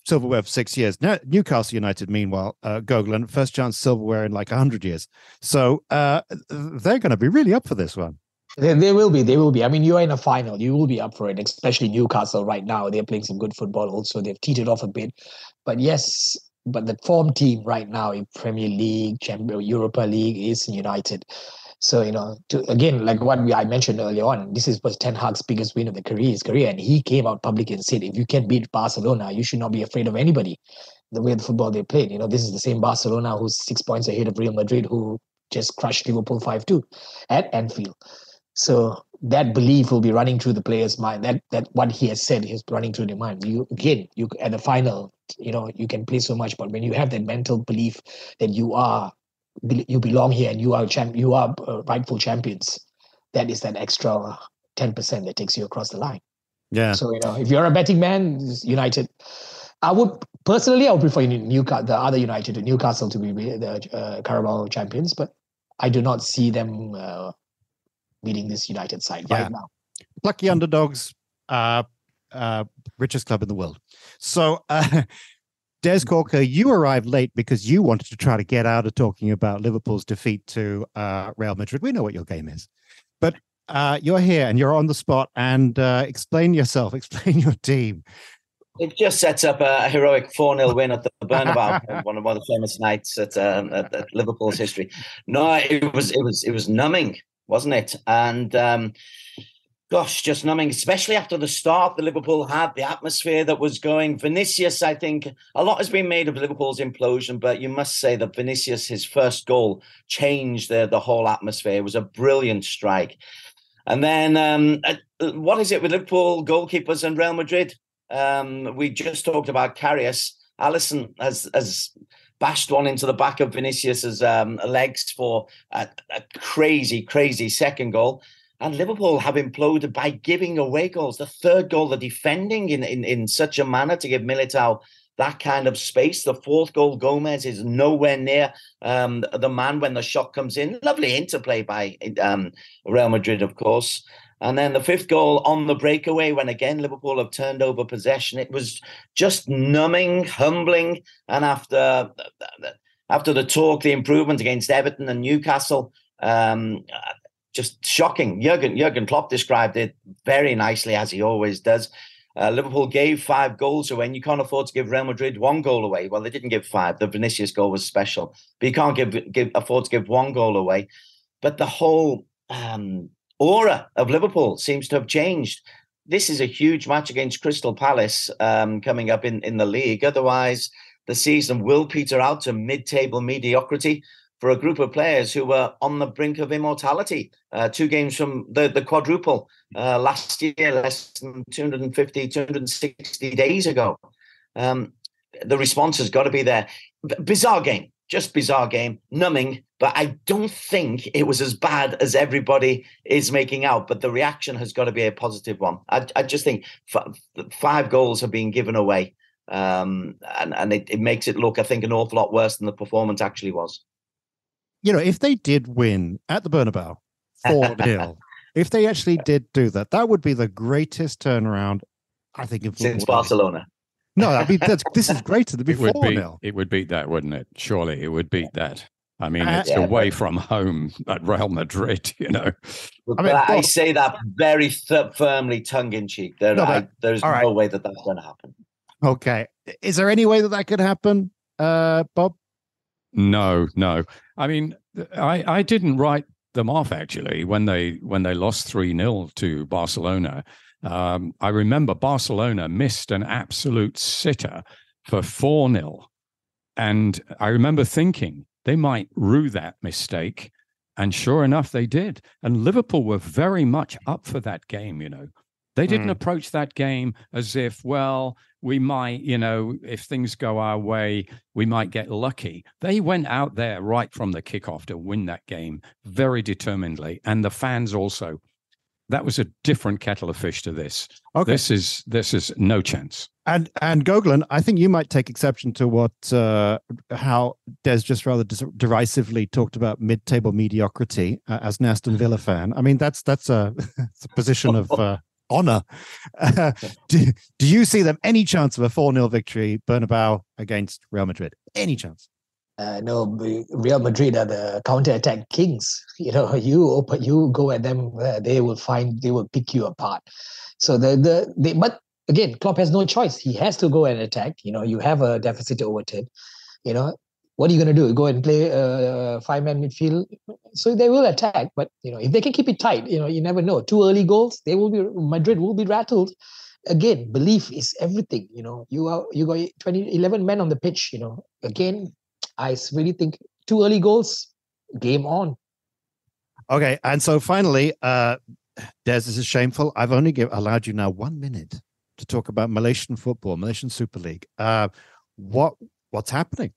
silverware for six years. Now, Newcastle United, meanwhile, uh, Gogolin, first chance silverware in like 100 years. So uh, they're going to be really up for this one. They, will be. They will be. I mean, you are in a final. You will be up for it, especially Newcastle right now. They're playing some good football. Also, they've teetered off a bit, but yes, but the form team right now in Premier League, Champions, Europa League is United. So you know, to, again, like what we, I mentioned earlier on, this is was Ten Hag's biggest win of the career, his career, and he came out publicly and said, if you can beat Barcelona, you should not be afraid of anybody. The way the football they played, you know, this is the same Barcelona who's six points ahead of Real Madrid, who just crushed Liverpool five two at Anfield. So that belief will be running through the player's mind. That that what he has said is running through their mind. You again, you at the final, you know, you can play so much, but when you have that mental belief that you are, you belong here and you are champ, you are uh, rightful champions. That is that extra ten percent that takes you across the line. Yeah. So you know, if you're a betting man, United. I would personally, I would prefer Newcastle, the other United, Newcastle to be the uh, Carabao champions, but I do not see them uh, beating this United side Yeah. right now. Lucky underdogs, uh, uh, richest club in the world. So, uh, Des Corker, you arrived late because you wanted to try to get out of talking about Liverpool's defeat to uh, Real Madrid. We know what your game is, but uh, you're here and you're on the spot. And uh, explain yourself, explain your team. It just sets up a heroic 4 0 win at the Bernabeu, one of one of the famous nights at, um, at, at Liverpool's history. No, it was it was it was numbing, wasn't it? And um, gosh, just numbing, especially after the start that Liverpool had, the atmosphere that was going. Vinicius, I think a lot has been made of Liverpool's implosion, but you must say that Vinicius, his first goal, changed the, the whole atmosphere. It was a brilliant strike. And then um, uh, what is it with Liverpool goalkeepers and Real Madrid? Um, we just talked about Karius. Alisson has has bashed one into the back of Vinicius's um, legs for a, a crazy, crazy second goal. And Liverpool have imploded by giving away goals. The third goal, the defending in, in, in such a manner to give Militao that kind of space. The fourth goal, Gomez is nowhere near um, the man when the shot comes in. Lovely interplay by um, Real Madrid, of course. And then the fifth goal on the breakaway, when again Liverpool have turned over possession, it was just numbing, humbling. And after after the talk, the improvement against Everton and Newcastle, um, just shocking. Jurgen Jurgen Klopp described it very nicely as he always does. Uh, Liverpool gave five goals away, and you can't afford to give Real Madrid one goal away. Well, they didn't give five. The Vinicius goal was special, but you can't give, give afford to give one goal away. But the whole um, aura of Liverpool seems to have changed. This is a huge match against Crystal Palace um, coming up in, in the league. Otherwise, the season will peter out to mid-table mediocrity for a group of players who were on the brink of immortality. Uh, two games from the, the quadruple uh, last year, less than 250, 260 days ago. Um, the response has got to be there. B- bizarre game, just bizarre game, numbing, but I don't think it was as bad as everybody is making out. But the reaction has got to be a positive one. I, I just think f- five goals have been given away. Um, and and it, it makes it look, I think, an awful lot worse than the performance actually was you know, if they did win at the Bernabeu 4 0, if they actually did do that, that would be the greatest turnaround, I think, in since Barcelona. No, I mean, that's, this is greater than It would before beat, nil. it would beat that, wouldn't it? Surely it would beat that. I mean, Uh, it's yeah, away from home at Real Madrid, you know. But I mean, I well- say that very th- firmly, tongue in cheek. There, No, but- I, there's no right. way that that's going to happen. Okay. Is there any way that that could happen, uh, Bob? No, no. I mean, I, I didn't write them off actually when they when they lost 3 0 to Barcelona. Um, I remember Barcelona missed an absolute sitter for 4 0. And I remember thinking they might rue that mistake. And sure enough, they did. And Liverpool were very much up for that game, you know. They didn't Hmm. approach that game as if, well, we might, you know, if things go our way, we might get lucky. They went out there right from the kickoff to win that game very determinedly. And the fans also. that was a different kettle of fish to this. Okay. This is this is no chance. And and Goglan, I think you might take exception to what uh, how Des just rather derisively talked about mid-table mediocrity uh, as an Aston Villa fan. I mean, that's that's a, that's a position of uh, honor. Uh, do, do you see them any chance of a 4-0 victory, Bernabeu against Real Madrid? Any chance? Uh, no, Real Madrid are the counter-attack kings. You know, you open, you go at them, uh, they will find, they will pick you apart. So the the they, but again, Klopp has no choice. He has to go and attack. You know, you have a deficit over 10. You know, what are you going to do? Go and play a five man midfield? So they will attack, but you know, if they can keep it tight, you know, you never know. Two early goals, they will be Madrid will be rattled. Again, belief is everything. You know, you are you got 20, 11 men on the pitch. You know, again, I really think two early goals, game on. Okay, and so finally, uh, Des, this is shameful. I've only give, allowed you now one minute to talk about Malaysian football, Malaysian Super League. Uh, what what's happening?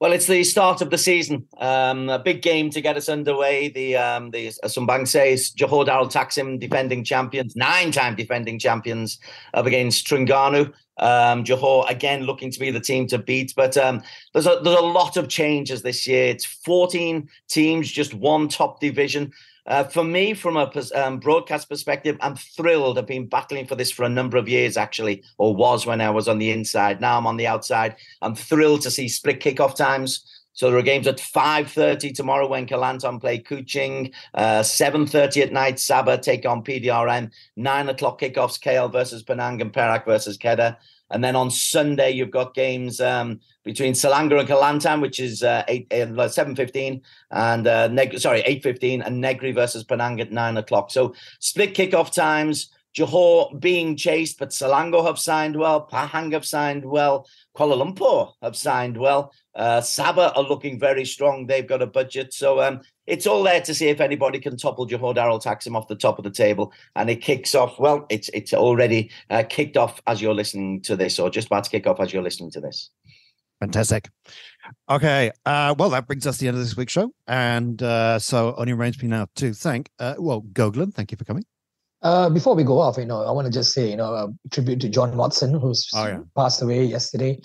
Well, it's the start of the season. Um, a big game to get us underway. The um, the as Sumbang says, Johor Darul Ta'zim, defending champions, nine-time defending champions, up against Terengganu. Um, Johor again looking to be the team to beat, but um, there's a there's a lot of changes this year. It's 14 teams, just one top division. Uh, for me, from a um, broadcast perspective, I'm thrilled. I've been battling for this for a number of years, actually, or was when I was on the inside. Now I'm on the outside. I'm thrilled to see split kickoff times. So there are games at 5.30 tomorrow when Kelantan play Kuching, uh, 7.30 at night, Sabah take on PDRM, 9 o'clock kickoffs, KL versus Penang and Perak versus Kedah. And then on Sunday, you've got games um, between Selangor and Kelantan, which is uh, eight, uh, seven fifteen, and uh, Neg- sorry eight fifteen, and Negri versus Penang at nine o'clock. So split kickoff times. Johor being chased, but Selangor have signed well. Pahang have signed well. Kuala Lumpur have signed well. Uh, Sabah are looking very strong. They've got a budget. So um, it's all there to see if anybody can topple Johor Darul Ta'zim off the top of the table. And it kicks off. Well, it's it's already uh, kicked off as you're listening to this, or just about to kick off as you're listening to this. Fantastic. Okay. Uh, well, that brings us to the end of this week's show. And uh, so only remains me now to thank, uh, well, Goglan, thank you for coming. Uh, before we go off, you know, I want to just say, you know, a tribute to John Motson, who's oh, yeah. passed away yesterday.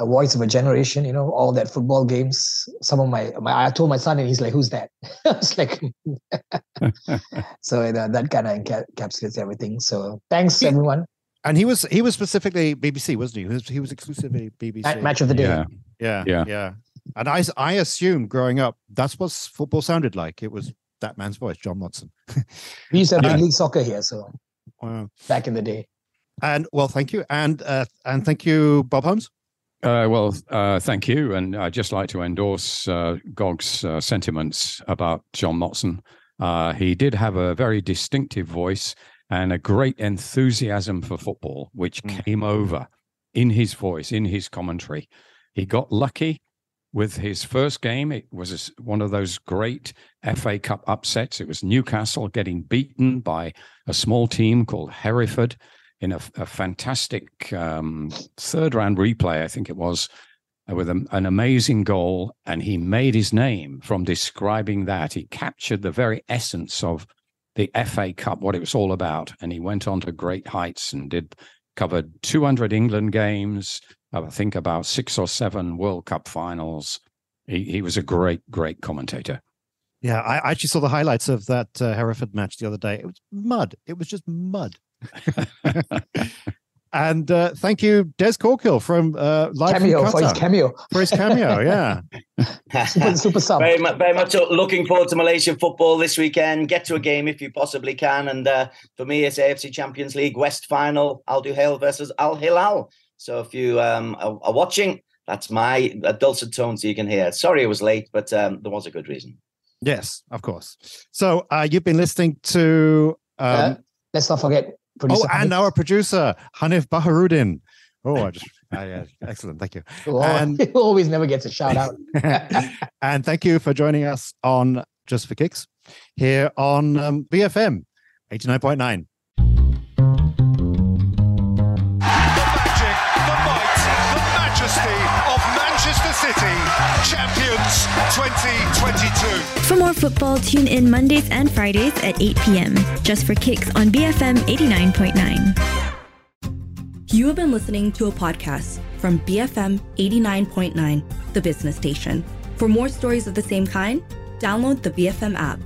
A voice of a generation, you know, all that football games. Some of my, my I told my son, and he's like, "Who's that?" I was like, so uh, that kind of encapsulates everything. So thanks, he, everyone. And he was he was specifically BBC, wasn't he? He was, he was exclusively BBC. Match of the day. Yeah. yeah, yeah, yeah. And I I assumed growing up that's what football sounded like. It was that man's voice, John Motson. we used to have league soccer here, so wow. back in the day. And well, thank you, and uh, and thank you, Bob Holmes. Uh, well, uh, thank you, and I'd just like to endorse uh, Gog's uh, sentiments about John Motson. Uh, he did have a very distinctive voice and a great enthusiasm for football, which mm. came over in his voice, in his commentary. He got lucky with his first game. It was one of those great FA Cup upsets. It was Newcastle getting beaten by a small team called Hereford in a, a fantastic um, third round replay, I think it was, uh, with a, an amazing goal. And he made his name from describing that. He captured the very essence of the FA Cup, what it was all about. And he went on to great heights and did covered 200 England games, I think about six or seven World Cup finals. He, he was a great, great commentator. Yeah, I actually saw the highlights of that uh, Hereford match the other day. It was mud. It was just mud. and uh, thank you, Des Corkhill from uh, Live cameo from for his cameo. For his cameo, yeah. super, super sub. Very much, very much looking forward to Malaysian football this weekend. Get to a game if you possibly can. And uh, for me, it's AFC Champions League West final. Al Duhail versus Al Hilal. So if you um, are, are, watching, that's my dulcet tones you can hear. Sorry it was late, but um, there was a good reason. Yes, of course. So uh, you've been listening to. Um, uh, let's not forget. oh, and our producer Hanif Baharudin. Oh, I just uh, yeah, excellent. Thank you. Well, and he always never gets a shout out. and thank you for joining us on Just for Kicks here on um, BFM eighty nine point nine. City, champions 2022. For more football, tune in Mondays and Fridays at 8 p.m. Just for kicks on BFM 89.9. You have been listening to a podcast from BFM 89.9, the business station. For more stories of the same kind, download the BFM app.